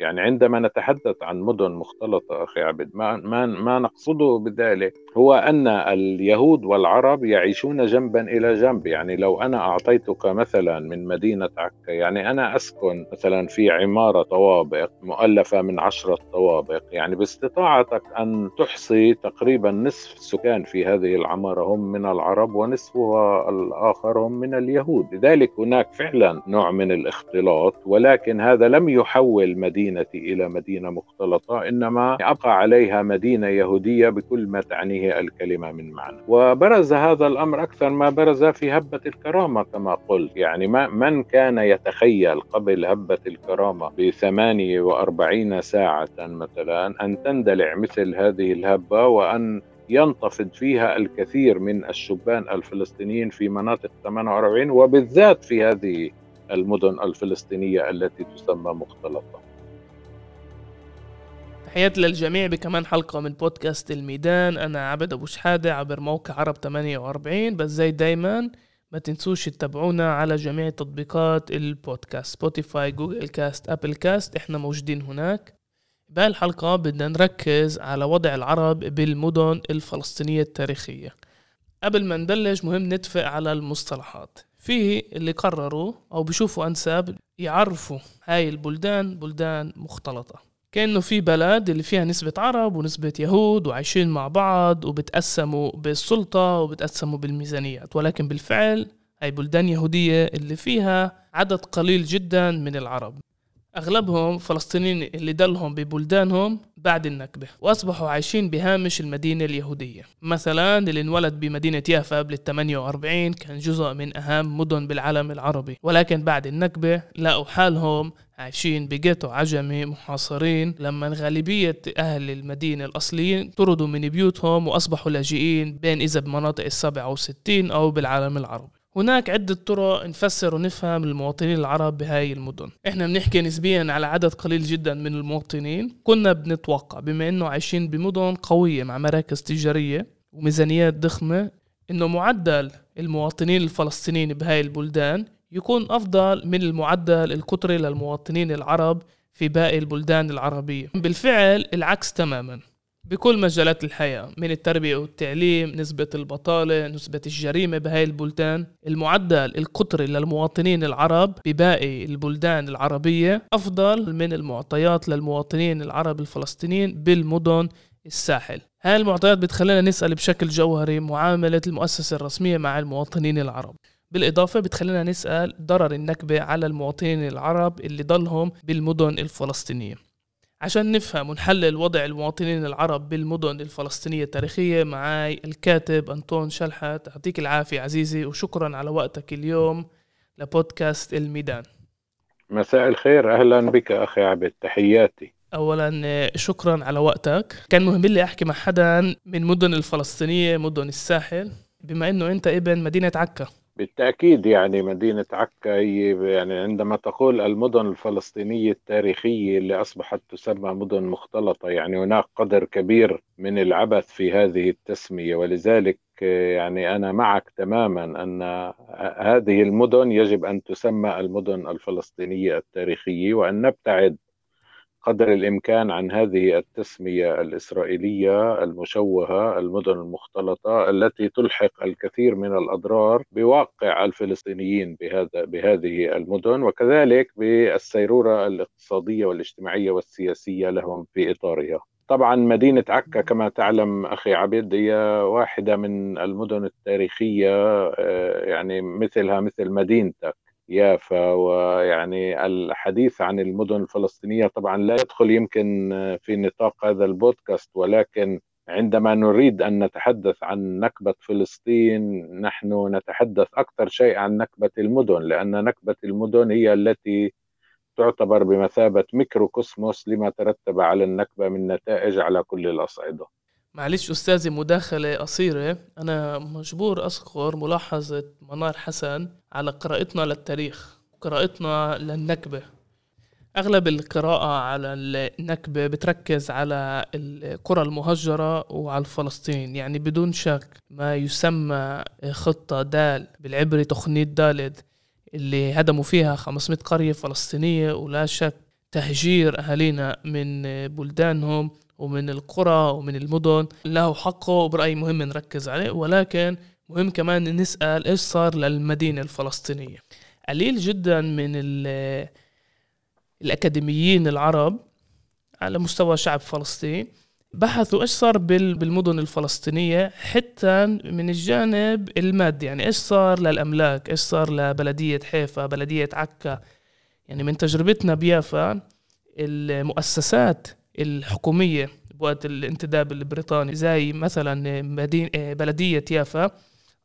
يعني عندما نتحدث عن مدن مختلطة أخي عبد ما, ما, ما نقصده بذلك هو أن اليهود والعرب يعيشون جنبا إلى جنب. يعني لو أنا أعطيتك مثلا من مدينة عكا يعني أنا أسكن مثلا في عمارة طوابق مؤلفة من عشرة طوابق. يعني باستطاعتك أن تحصي تقريبا نصف السكان في هذه العمارة هم من العرب ونصفها الآخر هم من اليهود. لذلك هناك فعلا نوع من الاختلاط ولكن هذا لم يحول مدينتي إلى مدينة مختلطة إنما أبقى عليها مدينة يهودية بكل ما تعنيه الكلمة من معنى. وبرز هذا الأمر أكثر ما برز في هبة الكرامة كما قلت. يعني ما من كان يتخيل قبل هبة الكرامة بثمانية وأربعين ساعة مثلا أن تندلع مثل هذه الهبة وأن ينتفض فيها الكثير من الشبان الفلسطينيين في مناطق 48 وبالذات في هذه المدن الفلسطينية التي تسمى مختلطة. تحياتي للجميع بكمان حلقة من بودكاست الميدان. أنا عبد أبو شحادة عبر موقع عرب 48 بس زي دايما ما تنسوش تتابعونا على جميع تطبيقات البودكاست Spotify Google Cast Apple Cast. إحنا موجودين هناك. بهالحلقة بدنا نركز على وضع العرب بالمدن الفلسطينية التاريخية. قبل ما نبلش مهم نتفق على المصطلحات. في اللي قرروا أو بيشوفوا أنسب يعرفوا هاي البلدان بلدان مختلطة. كأنه في بلد اللي فيها نسبة عرب ونسبة يهود وعايشين مع بعض وبتقسموا بالسلطة وبتقسموا بالميزانيات ولكن بالفعل هاي بلدان يهودية اللي فيها عدد قليل جدا من العرب. أغلبهم فلسطينيين اللي دلهم ببلدانهم بعد النكبة وأصبحوا عايشين بهامش المدينة اليهودية. مثلا اللي انولد بمدينة يافا قبل 48 كان جزء من أهم مدن بالعالم العربي ولكن بعد النكبة لقوا حالهم عايشين بجيتو عجمي محاصرين لما غالبية أهل المدينة الأصليين طردوا من بيوتهم وأصبحوا لاجئين بين إذا بمناطق السبعة وستين أو بالعالم العربي. هناك عدة طرق نفسر ونفهم المواطنين العرب بهاي المدن. إحنا بنحكي نسبيا على عدد قليل جدا من المواطنين. كنا بنتوقع بما إنه عايشين بمدن قوية مع مراكز تجارية وميزانيات ضخمة إنه معدل المواطنين الفلسطينيين بهاي البلدان يكون أفضل من المعدل القطري للمواطنين العرب في باقي البلدان العربية. بالفعل العكس تماما. بكل مجالات الحياة من التربية والتعليم نسبة البطالة نسبة الجريمة بهاي البلدان المعدل القطري للمواطنين العرب بباقي البلدان العربية أفضل من المعطيات للمواطنين العرب الفلسطينيين بالمدن الساحل. هاي المعطيات بتخلينا نسأل بشكل جوهري معاملة المؤسسة الرسمية مع المواطنين العرب. بالإضافة بتخلينا نسأل ضرر النكبة على المواطنين العرب اللي ضلهم بالمدن الفلسطينية. عشان نفهم ونحلل وضع المواطنين العرب بالمدن الفلسطينية التاريخية معاي الكاتب أنطون شلحت. يعطيك العافية عزيزي وشكرا على وقتك اليوم لبودكاست الميدان. مساء الخير. أهلا بك أخي عبد. تحياتي. اولا شكرا على وقتك. كان مهم لي أحكي مع حدا من مدن الفلسطينية مدن الساحل. بما إنه أنت ابن مدينة عكا. بالتأكيد يعني مدينة عكا هي يعني عندما تقول المدن الفلسطينية التاريخية اللي أصبحت تسمى مدن مختلطة يعني هناك قدر كبير من العبث في هذه التسمية. ولذلك يعني أنا معك تماما أن هذه المدن يجب أن تسمى المدن الفلسطينية التاريخية وأن نبتعد قدر الإمكان عن هذه التسمية الإسرائيلية المشوهة المدن المختلطة التي تلحق الكثير من الأضرار بواقع الفلسطينيين بهذا بهذه المدن وكذلك بالسيرورة الاقتصادية والاجتماعية والسياسية لهم في إطارها. طبعا مدينة عكا كما تعلم أخي عبيد هي واحدة من المدن التاريخية آه، يعني مثلها مثل مدينتك. يافا ويعني الحديث عن المدن الفلسطينية طبعا لا يدخل يمكن في نطاق هذا البودكاست ولكن عندما نريد أن نتحدث عن نكبة فلسطين نحن نتحدث أكثر شيء عن نكبة المدن لأن نكبة المدن هي التي تعتبر بمثابة ميكروكوسموس لما ترتب على النكبة من نتائج على كل الأصعدة. معلش أستاذي مداخلة قصيرة أنا مجبور أذكر ملاحظة منار حسن على قراءتنا للتاريخ وقراءتنا للنكبة. أغلب القراءة على النكبة بتركز على القرى المهجرة وعلى فلسطين يعني بدون شك ما يسمى خطة دال بالعبري تخنيت دالد اللي هدموا فيها 500 قرية فلسطينية ولا شك تهجير أهالينا من بلدانهم ومن القرى ومن المدن. له حقه وبرأيي مهم نركز عليه ولكن مهم كمان نسأل إيش صار للمدينة الفلسطينية. قليل جدا من الأكاديميين العرب على مستوى شعب فلسطين بحثوا إيش صار بالمدن الفلسطينية حتى من الجانب المادي. يعني إيش صار للأملاك؟ إيش صار لبلدية حيفا بلدية عكا؟ يعني من تجربتنا بيافا المؤسسات الحكومية بوقت الانتداب البريطاني. زي مثلا مدينة بلدية يافا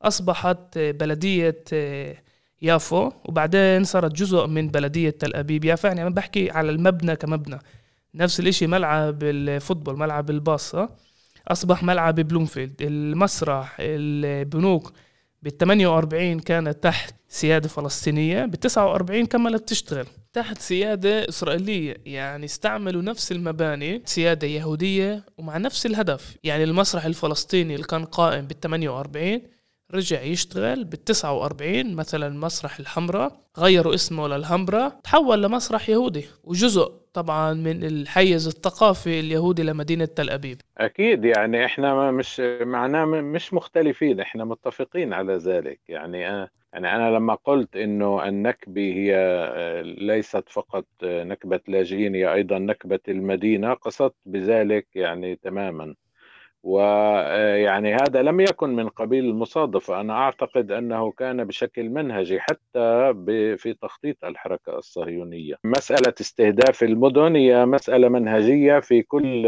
أصبحت بلدية يافو وبعدين صارت جزء من بلدية تل أبيب. يافا يعني أنا بحكي على المبنى كمبنى. نفس الإشي ملعب ال football ملعب الباصة. أصبح ملعب بلومفيلد المسرح البنوك. بال 48 كانت تحت سيادة فلسطينية بال 49 كملت تشتغل. تحت سيادة إسرائيلية يعني استعملوا نفس المباني سيادة يهودية ومع نفس الهدف يعني المسرح الفلسطيني اللي كان قائم بال 48 رجع يشتغل بال 49 مثلا مسرح الحمراء غيروا اسمه للهمبرا تحول لمسرح يهودي. وجزء طبعا من الحيز الثقافي اليهودي لمدينة تل أبيب. أكيد يعني إحنا مش معناه مش مختلفين إحنا متفقين على ذلك. يعني أنا يعني أنا لما قلت إنه النكبة هي ليست فقط نكبة لاجئين هي أيضا نكبة المدينة قصدت بذلك يعني تماما. ويعني هذا لم يكن من قبيل المصادفة. أنا أعتقد أنه كان بشكل منهجي حتى في تخطيط الحركة الصهيونية. مسألة استهداف المدن هي مسألة منهجية في كل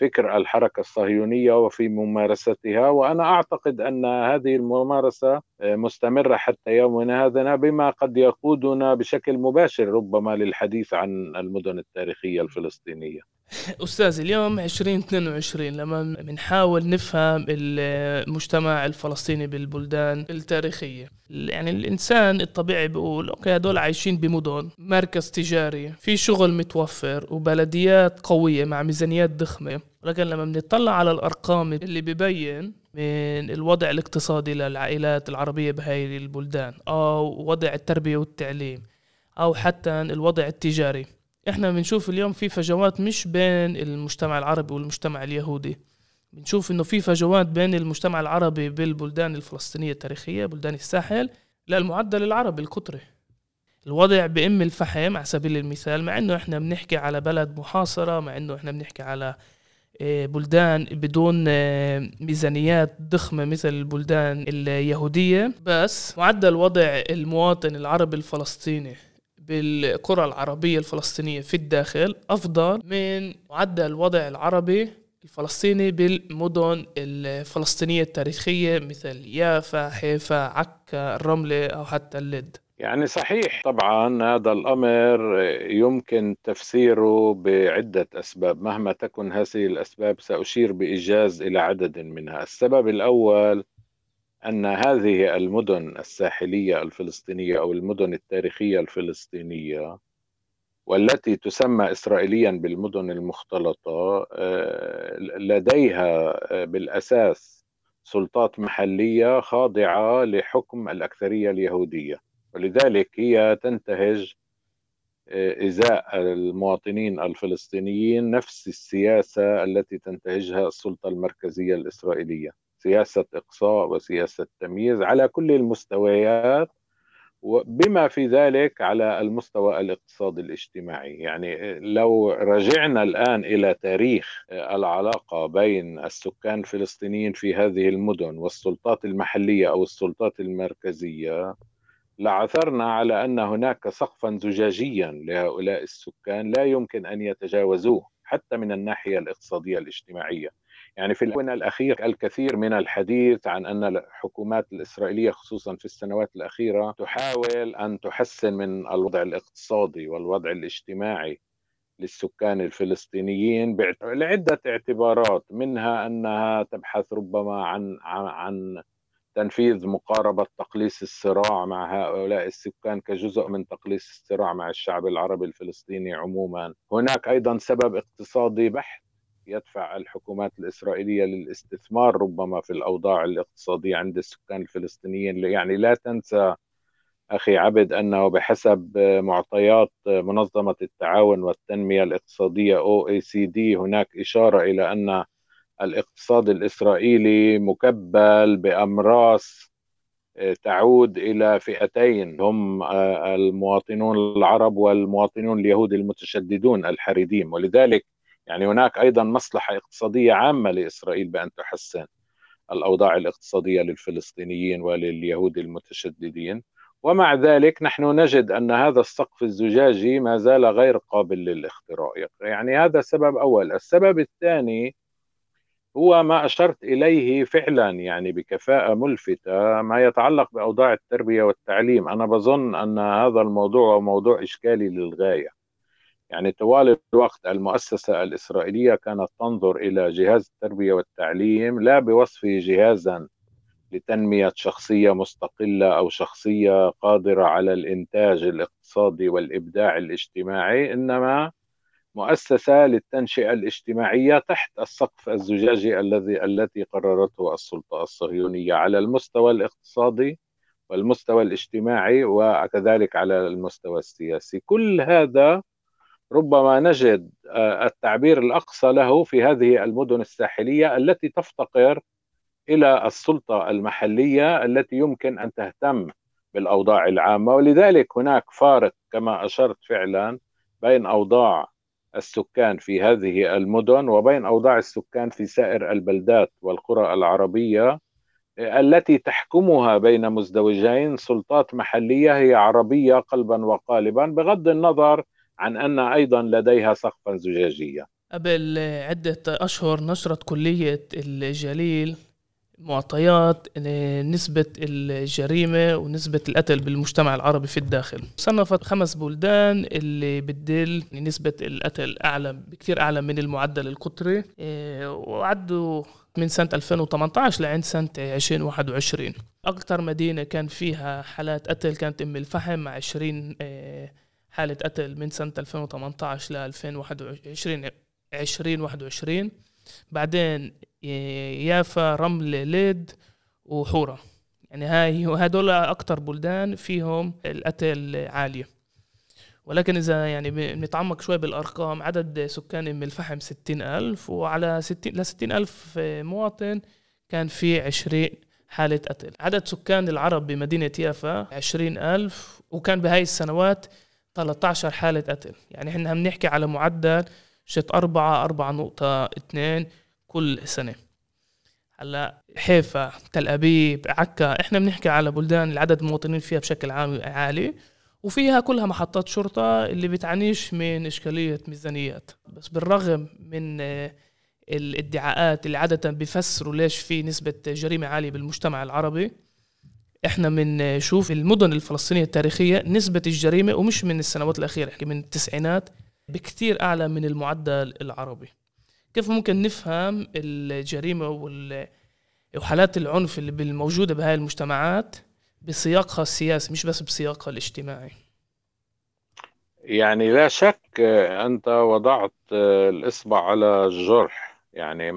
فكر الحركة الصهيونية وفي ممارستها وأنا أعتقد أن هذه الممارسة مستمرة حتى يومنا هذا بما قد يقودنا بشكل مباشر ربما للحديث عن المدن التاريخية الفلسطينية. أستاذ اليوم 2022 لما بنحاول نفهم المجتمع الفلسطيني بالبلدان التاريخية. يعني الإنسان الطبيعي بيقول أوكي هدول عايشين بمدن مركز تجاري في شغل متوفر وبلديات قوية مع ميزانيات ضخمة. لكن لما بنطلع على الأرقام اللي ببين من الوضع الاقتصادي للعائلات العربية بهاي البلدان أو وضع التربية والتعليم أو حتى الوضع التجاري إحنا بنشوف اليوم في فجوات مش بين المجتمع العربي والمجتمع اليهودي. بنشوف إنه في فجوات بين المجتمع العربي بالبلدان الفلسطينية التاريخية بلدان الساحل للمعدل العربي القطري. الوضع بإم الفحم على سبيل المثال مع إنه إحنا بنحكي على بلد محاصرة مع إنه إحنا بنحكي على آه، بلدان بدون آه، ميزانيات ضخمة مثل البلدان اليهودية. بس معدل وضع المواطن العربي الفلسطيني بالقرى العربية الفلسطينية في الداخل أفضل من معدل الوضع العربي الفلسطيني بالمدن الفلسطينية التاريخية مثل يافا حيفا عكا الرملة أو حتى اللد. يعني صحيح طبعا هذا الأمر يمكن تفسيره بعدة أسباب. مهما تكن هذه الأسباب سأشير بإيجاز إلى عدد منها. السبب الأول أن هذه المدن الساحلية الفلسطينية أو المدن التاريخية الفلسطينية والتي تسمى إسرائيليا بالمدن المختلطة آه، لديها آه، بالأساس سلطات محلية خاضعة لحكم الأكثرية اليهودية. ولذلك هي تنتهج آه، إزاء المواطنين الفلسطينيين نفس السياسة التي تنتهجها السلطة المركزية الإسرائيلية. سياسة إقصاء وسياسة تمييز على كل المستويات بما في ذلك على المستوى الاقتصادي الاجتماعي. يعني لو رجعنا الآن إلى تاريخ العلاقة بين السكان الفلسطينيين في هذه المدن والسلطات المحلية أو السلطات المركزية لعثرنا على أن هناك سقفا زجاجيا لهؤلاء السكان لا يمكن أن يتجاوزوه حتى من الناحية الاقتصادية الاجتماعية. يعني في الآونة الأخيرة الكثير من الحديث عن أن الحكومات الإسرائيلية خصوصا في السنوات الأخيرة تحاول أن تحسن من الوضع الاقتصادي والوضع الاجتماعي للسكان الفلسطينيين لعدة اعتبارات منها أنها تبحث ربما عن عن تنفيذ مقاربة تقليص الصراع مع هؤلاء السكان كجزء من تقليص الصراع مع الشعب العربي الفلسطيني عموما. هناك أيضا سبب اقتصادي بحت يدفع الحكومات الإسرائيلية للاستثمار ربما في الأوضاع الاقتصادية عند السكان الفلسطينيين. يعني لا تنسى أخي عبد أنه بحسب معطيات منظمة التعاون والتنمية الاقتصادية OECD هناك إشارة إلى أن الاقتصاد الإسرائيلي مكبل بأمراس تعود إلى فئتين. هم المواطنون العرب والمواطنون اليهود المتشددون الحريديم ولذلك يعني هناك أيضا مصلحة اقتصادية عامة لإسرائيل بأن تحسن الأوضاع الاقتصادية للفلسطينيين ولليهود المتشددين. ومع ذلك نحن نجد أن هذا السقف الزجاجي ما زال غير قابل للاختراق يعني هذا سبب أول. السبب الثاني هو ما أشرت إليه فعلا يعني بكفاءة ملفتة ما يتعلق بأوضاع التربية والتعليم. أنا بظن أن هذا الموضوع موضوع إشكالي للغاية. يعني طوال الوقت المؤسسة الإسرائيلية كانت تنظر إلى جهاز التربية والتعليم لا بوصفه جهازا لتنمية شخصية مستقلة أو شخصية قادرة على الإنتاج الاقتصادي والإبداع الاجتماعي إنما مؤسسة للتنشئة الاجتماعية تحت السقف الزجاجي الذي التي قررته السلطة الصهيونية على المستوى الاقتصادي والمستوى الاجتماعي وكذلك على المستوى السياسي. كل هذا ربما نجد آه، التعبير الأقصى له في هذه المدن الساحلية التي تفتقر إلى السلطة المحلية التي يمكن أن تهتم بالأوضاع العامة. ولذلك هناك فارق كما أشرت فعلا بين أوضاع السكان في هذه المدن وبين أوضاع السكان في سائر البلدات والقرى العربية التي تحكمها بين مزدوجين. سلطات محلية هي عربية قلبا وقالبا بغض النظر عن أن أيضا لديها سقفا زجاجيا. قبل عدة أشهر نشرت كلية الجليل معطيات نسبة الجريمة ونسبة القتل بالمجتمع العربي في الداخل صنفت خمس بلدان اللي بتدل نسبة القتل أعلى بكثير أعلى من المعدل القطري إيه، وعدوا من سنة 2018 لعند سنة 2021 أكثر مدينة كان فيها حالات قتل كانت أم الفحم مع 20 إيه، حالة قتل من سنة 2018 ل 2021 2021 بعدين يافا رمل ليد وحورة. يعني هاي هدول أكتر بلدان فيهم القتل عالية. ولكن إذا يعني بنتعمق شوي بالأرقام عدد سكان أم الفحم ستين ألف وعلى ستين لستين ألف مواطن كان في عشرين حالة قتل. عدد سكان العرب بمدينة يافا عشرين ألف وكان بهاي السنوات 13 حالة قتل. يعني إحنا عم نحكي على معدل شت أربعة أربعة نقطة اثنين كل سنة. هلأ حيفا تل أبيب عكا إحنا بنحكي على بلدان العدد المواطنين فيها بشكل عام عالي وفيها كلها محطات شرطة اللي بتعانيش من إشكالية ميزانيات. بس بالرغم من الادعاءات اللي عادة بيفسروا ليش في نسبة جريمة عالية بالمجتمع العربي إحنا بنشوف المدن الفلسطينية التاريخية نسبة الجريمة ومش من السنوات الأخيرة من التسعينات بكتير أعلى من المعدل العربي. كيف ممكن نفهم الجريمة وحالات العنف اللي الموجودة بهاي المجتمعات بسياقها السياسي مش بس بسياقها الاجتماعي؟ يعني لا شك أنت وضعت الإصبع على الجرح. يعني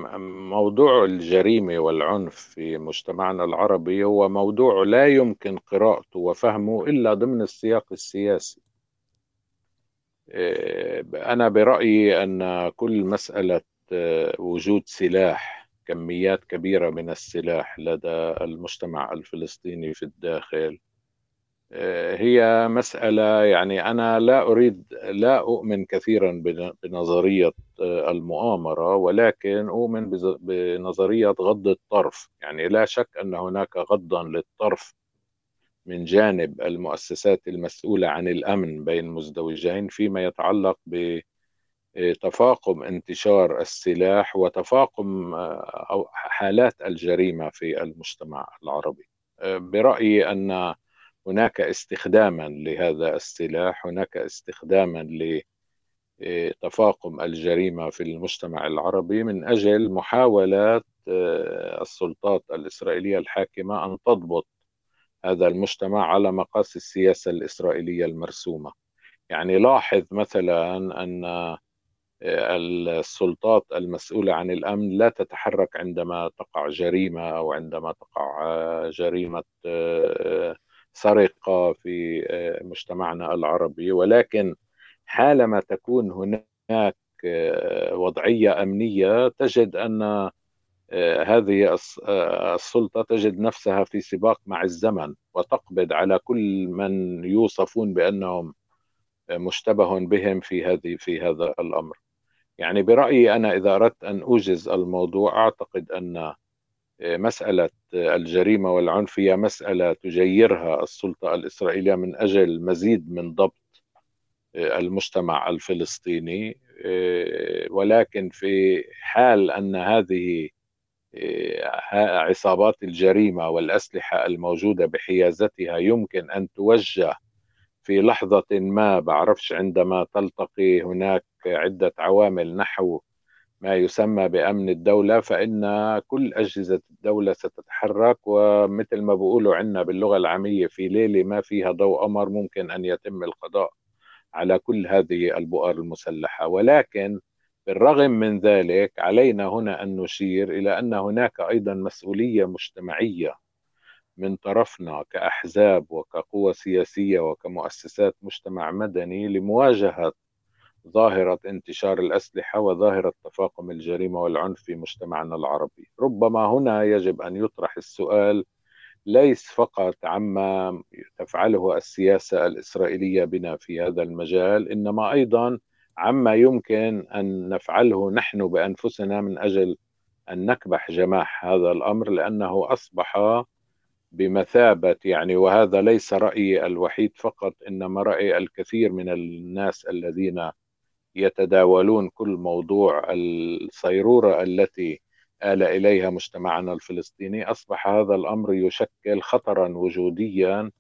موضوع الجريمة والعنف في مجتمعنا العربي هو موضوع لا يمكن قراءته وفهمه إلا ضمن السياق السياسي. أنا برأيي أن كل مسألة وجود سلاح كميات كبيرة من السلاح لدى المجتمع الفلسطيني في الداخل آه، هي مسألة يعني أنا لا أريد لا أؤمن كثيرا بنظرية آه، المؤامرة ولكن أؤمن بنظرية غض الطرف. يعني لا شك أن هناك غضا للطرف من جانب المؤسسات المسؤولة عن الأمن بين مزدوجين فيما يتعلق ب تفاقم انتشار السلاح وتفاقم آه، حالات الجريمة في المجتمع العربي. آه، برأيي أن هناك استخداما لهذا السلاح هناك استخداما لتفاقم الجريمة في المجتمع العربي من أجل محاولات آه، السلطات الإسرائيلية الحاكمة أن تضبط هذا المجتمع على مقاس السياسة الإسرائيلية المرسومة. يعني لاحظ مثلا أن السلطات المسؤولة عن الأمن لا تتحرك عندما تقع جريمة أو عندما تقع جريمة سرقة في آه، مجتمعنا العربي. ولكن حالما تكون هناك آه، وضعية أمنية تجد أن هذه السلطة تجد نفسها في سباق مع الزمن وتقبض على كل من يوصفون بأنهم مشتبه بهم في هذه في هذا الأمر. يعني برأيي أنا إذا أردت أن أوجز الموضوع أعتقد أن مسألة الجريمة والعنف هي مسألة تجيرها السلطة الإسرائيلية من أجل مزيد من ضبط المجتمع الفلسطيني ولكن في حال أن هذه عصابات الجريمة والأسلحة الموجودة بحيازتها يمكن أن توجه في لحظة ما بعرفش عندما تلتقي هناك عدة عوامل نحو ما يسمى بأمن الدولة فإن كل أجهزة الدولة ستتحرك ومثل ما بقولوا عندنا باللغة العامية في ليلة ما فيها ضوء قمر ممكن أن يتم القضاء على كل هذه البؤر المسلحة. ولكن بالرغم من ذلك علينا هنا أن نشير إلى أن هناك أيضا مسؤولية مجتمعية من طرفنا كأحزاب وكقوى سياسية وكمؤسسات مجتمع مدني لمواجهة ظاهرة انتشار الأسلحة وظاهرة تفاقم الجريمة والعنف في مجتمعنا العربي. ربما هنا يجب أن يطرح السؤال ليس فقط عما تفعله السياسة الإسرائيلية بنا في هذا المجال إنما أيضا عما يمكن أن نفعله نحن بأنفسنا من أجل أن نكبح جماح هذا الأمر لأنه أصبح بمثابة يعني وهذا ليس رأيي الوحيد فقط إنما رأي الكثير من الناس الذين يتداولون كل موضوع الصيرورة التي آل إليها مجتمعنا الفلسطيني أصبح هذا الأمر يشكل خطرا وجوديا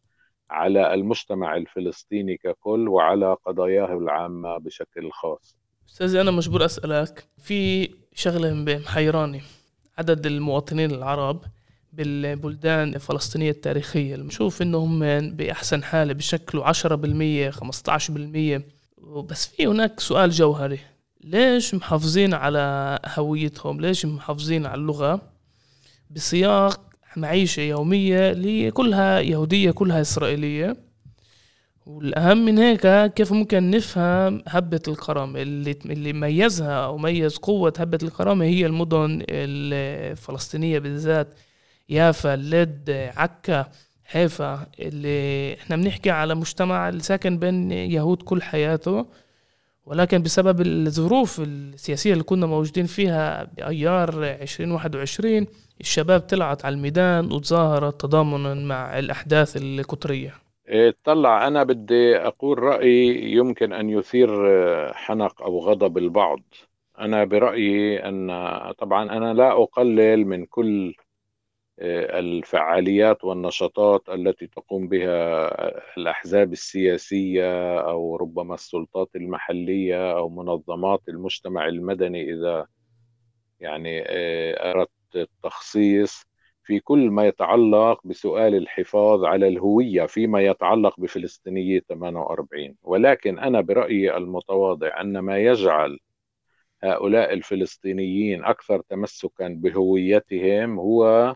على المجتمع الفلسطيني ككل وعلى قضاياه العامة بشكل خاص. أستاذي أنا مجبور أسألك في شغلة محيراني عدد المواطنين العرب بالبلدان الفلسطينية التاريخية بنشوف إنهم بأحسن حالة بشكلوا 10% 15% بس في هناك سؤال جوهري. ليش محافظين على هويتهم؟ ليش محافظين على اللغة؟ بسياق معيشة يومية لكلها يهودية كلها إسرائيلية. والأهم من هيك كيف ممكن نفهم هبة الكرامة؟ اللي اللي ميزها أو ميز قوة هبة الكرامة هي المدن الفلسطينية بالذات يافا لد عكا. حيفا اللي إحنا بنحكي على مجتمع اللي ساكن بين يهود كل حياته ولكن بسبب الظروف السياسية اللي كنا موجودين فيها بأيار 2021 الشباب طلعت على الميدان وتظاهرت تضامنا مع الأحداث القطرية. إيه، طلع أنا بدي أقول رأي يمكن أن يثير حنق أو غضب البعض. أنا برأيي أن طبعا أنا لا أقلل من كل الفعاليات والنشاطات التي تقوم بها الأحزاب السياسية أو ربما السلطات المحلية أو منظمات المجتمع المدني إذا يعني آه، أردت التخصيص في كل ما يتعلق بسؤال الحفاظ على الهوية فيما يتعلق بفلسطينية 48 ولكن أنا برأيي المتواضع أن ما يجعل هؤلاء الفلسطينيين أكثر تمسكا بهويتهم هو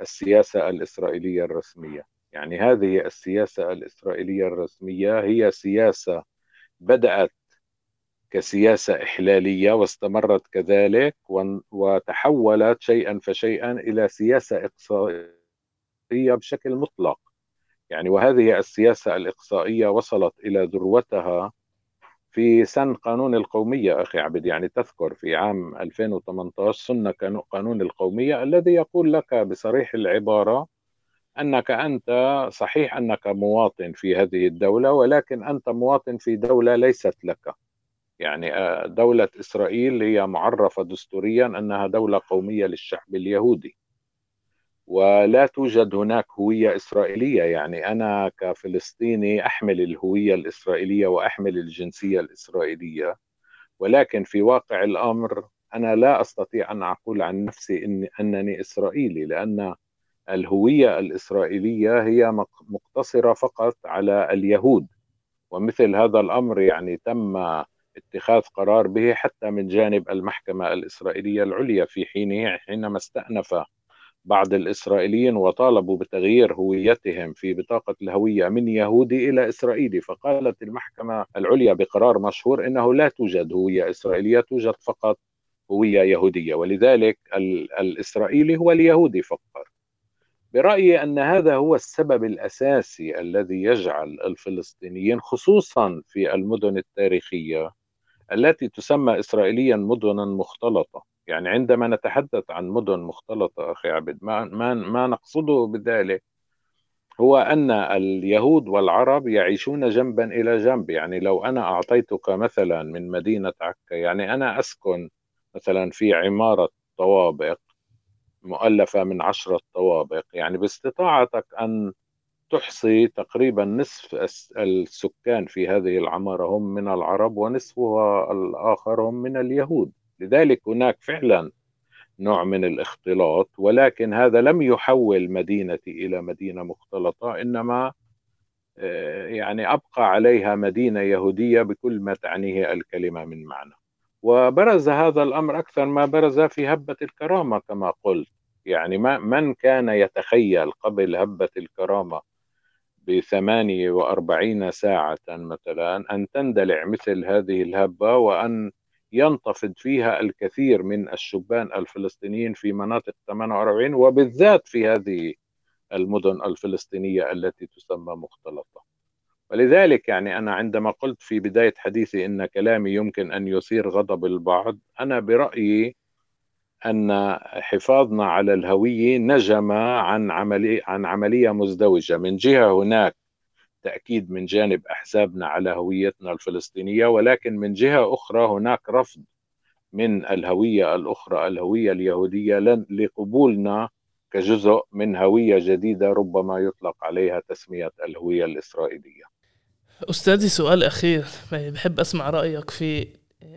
السياسة الإسرائيلية الرسمية. يعني هذه السياسة الإسرائيلية الرسمية هي سياسة بدأت كسياسة إحلالية واستمرت كذلك وتحولت شيئا فشيئا إلى سياسة إقصائية بشكل مطلق. يعني وهذه السياسة الإقصائية وصلت إلى ذروتها في سن قانون القومية أخي عبد يعني تذكر في عام 2018 سن قانون القومية الذي يقول لك بصريح العبارة أنك أنت صحيح أنك مواطن في هذه الدولة ولكن أنت مواطن في دولة ليست لك. يعني آه، دولة إسرائيل هي معرفة دستوريا أنها دولة قومية للشعب اليهودي. ولا توجد هناك هوية إسرائيلية. يعني أنا كفلسطيني أحمل الهوية الإسرائيلية وأحمل الجنسية الإسرائيلية ولكن في واقع الأمر أنا لا أستطيع أن أقول عن نفسي إن أنني إسرائيلي لأن الهوية الإسرائيلية هي مقتصرة فقط على اليهود. ومثل هذا الأمر يعني تم اتخاذ قرار به حتى من جانب المحكمة الإسرائيلية العليا في حينه حينما استأنف بعض الإسرائيليين وطالبوا بتغيير هويتهم في بطاقة الهوية من يهودي إلى إسرائيلي فقالت المحكمة العليا بقرار مشهور إنه لا توجد هوية إسرائيلية توجد فقط هوية يهودية ولذلك الإسرائيلي هو اليهودي فقط. برأيي أن هذا هو السبب الأساسي الذي يجعل الفلسطينيين خصوصا في المدن التاريخية التي تسمى إسرائيليا مدنا مختلطة. يعني عندما نتحدث عن مدن مختلطة أخي عبد ما, ما, ما نقصده بذلك هو أن اليهود والعرب يعيشون جنبا إلى جنب. يعني لو أنا أعطيتك مثلا من مدينة عكا يعني أنا أسكن مثلا في عمارة طوابق مؤلفة من عشرة طوابق. يعني باستطاعتك أن تحصي تقريبا نصف السكان في هذه العمارة هم من العرب ونصفها الآخر هم من اليهود. لذلك هناك فعلا نوع من الاختلاط ولكن هذا لم يحول مدينتي إلى مدينة مختلطة إنما آه، يعني أبقى عليها مدينة يهودية بكل ما تعنيه الكلمة من معنى. وبرز هذا الأمر أكثر ما برز في هبة الكرامة كما قلت. يعني من كان يتخيل قبل هبة الكرامة بثمانية وأربعين ساعة مثلا أن تندلع مثل هذه الهبة وأن ينتفض فيها الكثير من الشبان الفلسطينيين في مناطق 48 وبالذات في هذه المدن الفلسطينية التي تسمى مختلطة. ولذلك يعني أنا عندما قلت في بداية حديثي إن كلامي يمكن أن يثير غضب البعض أنا برأيي أن حفاظنا على الهوية نجم عن عملية عن عملية مزدوجة. من جهة هناك تأكيد من جانب أحزابنا على هويتنا الفلسطينية ولكن من جهة أخرى هناك رفض من الهوية الأخرى الهوية اليهودية لقبولنا كجزء من هوية جديدة ربما يطلق عليها تسمية الهوية الإسرائيلية. أستاذي سؤال أخير. بحب أسمع رأيك في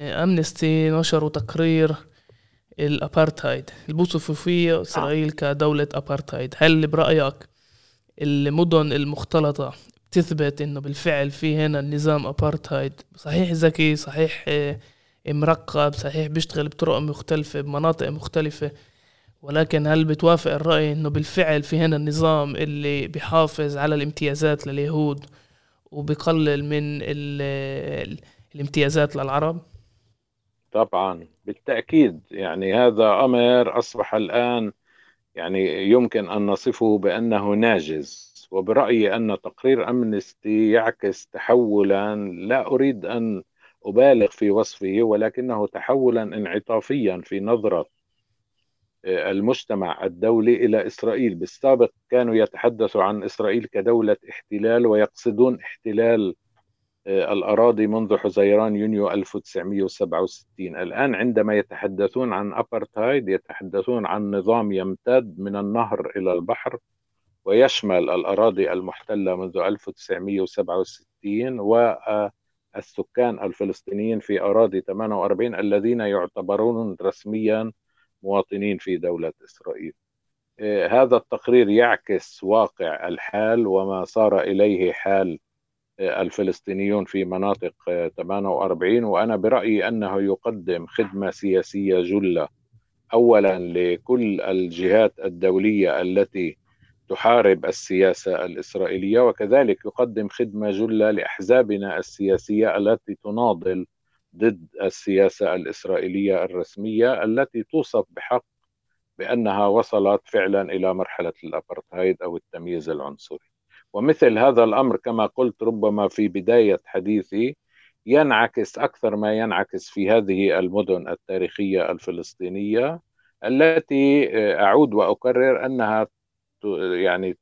أمنستي نشروا تقرير الأبارتايد البوصفوا فيه إسرائيل كدولة أبارتايد هل برأيك المدن المختلطة تثبت إنه بالفعل في هنا النظام أبارتهايد؟ صحيح ذكي صحيح آه، مرقب صحيح بيشتغل بطرق مختلفة بمناطق مختلفة ولكن هل بتوافق الرأي إنه بالفعل في هنا النظام اللي بيحافظ على الامتيازات لليهود وبقلل من الامتيازات للعرب؟ طبعا بالتأكيد. يعني هذا أمر أصبح الآن يعني يمكن أن نصفه بأنه ناجز. وبرأيي أن تقرير أمنستي يعكس تحولا لا أريد أن أبالغ في وصفه ولكنه تحولا انعطافيا في نظرة آه، المجتمع الدولي إلى إسرائيل. بالسابق كانوا يتحدثوا عن إسرائيل كدولة احتلال ويقصدون احتلال الأراضي منذ حزيران يونيو 1967 الآن عندما يتحدثون عن أبرتايد يتحدثون عن نظام يمتد من النهر إلى البحر ويشمل الأراضي المحتلة منذ 1967 والسكان الفلسطينيين في أراضي 48 الذين يعتبرون رسميا مواطنين في دولة إسرائيل. آه، هذا التقرير يعكس واقع الحال وما صار إليه حال الفلسطينيون في مناطق 48 آه، وأنا برأيي أنه يقدم خدمة سياسية جلة. أولا لكل الجهات الدولية التي تحارب السياسة الإسرائيلية وكذلك يقدم خدمة جلة لأحزابنا السياسية التي تناضل ضد السياسة الإسرائيلية الرسمية التي توصف بحق بأنها وصلت فعلا إلى مرحلة الأبرتهايد أو التمييز العنصري. ومثل هذا الأمر كما قلت ربما في بداية حديثي ينعكس أكثر ما ينعكس في هذه المدن التاريخية الفلسطينية التي أعود وأكرر أنها يعني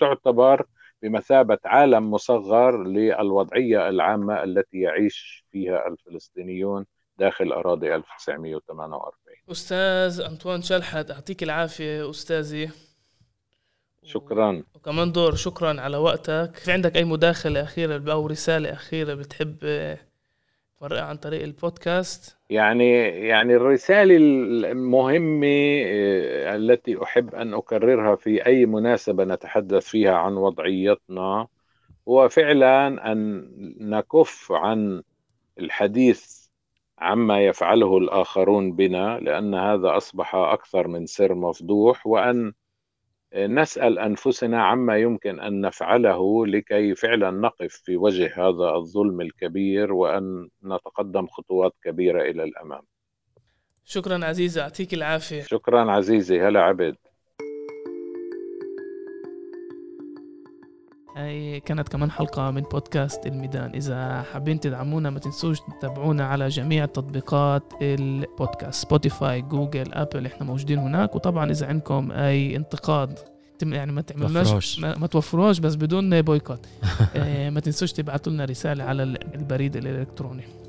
تعتبر بمثابة عالم مصغر للوضعية العامة التي يعيش فيها الفلسطينيون داخل أراضي 1948 أستاذ أنطوان شلحت أعطيك العافية أستاذي. شكرا. وكمان دور شكرا على وقتك. في عندك أي مداخلة أخيرة أو رسالة أخيرة بتحب تمرقها عن طريق البودكاست؟ يعني يعني الرسالة المهمة آه، التي أحب أن أكررها في أي مناسبة نتحدث فيها عن وضعيتنا هو فعلا أن نكف عن الحديث عما يفعله الآخرون بنا لأن هذا أصبح أكثر من سر مفضوح وأن نسأل أنفسنا عما يمكن أن نفعله لكي فعلا نقف في وجه هذا الظلم الكبير وأن نتقدم خطوات كبيرة إلى الأمام. شكرا عزيزي يعطيك العافية. شكرا عزيزي هلا عبد. هاي كانت كمان حلقة من بودكاست الميدان. إذا حابين تدعمونا ما تنسوش تتابعونا على جميع تطبيقات البودكاست. سبوتيفاي جوجل أبل إحنا موجودين هناك. وطبعا إذا عندكم أي انتقاد يعني ما تعملوناش ما, ما توفروش بس بدون بويكوت. آه، ما تنسوش تبعتوا لنا رسالة على البريد الإلكتروني.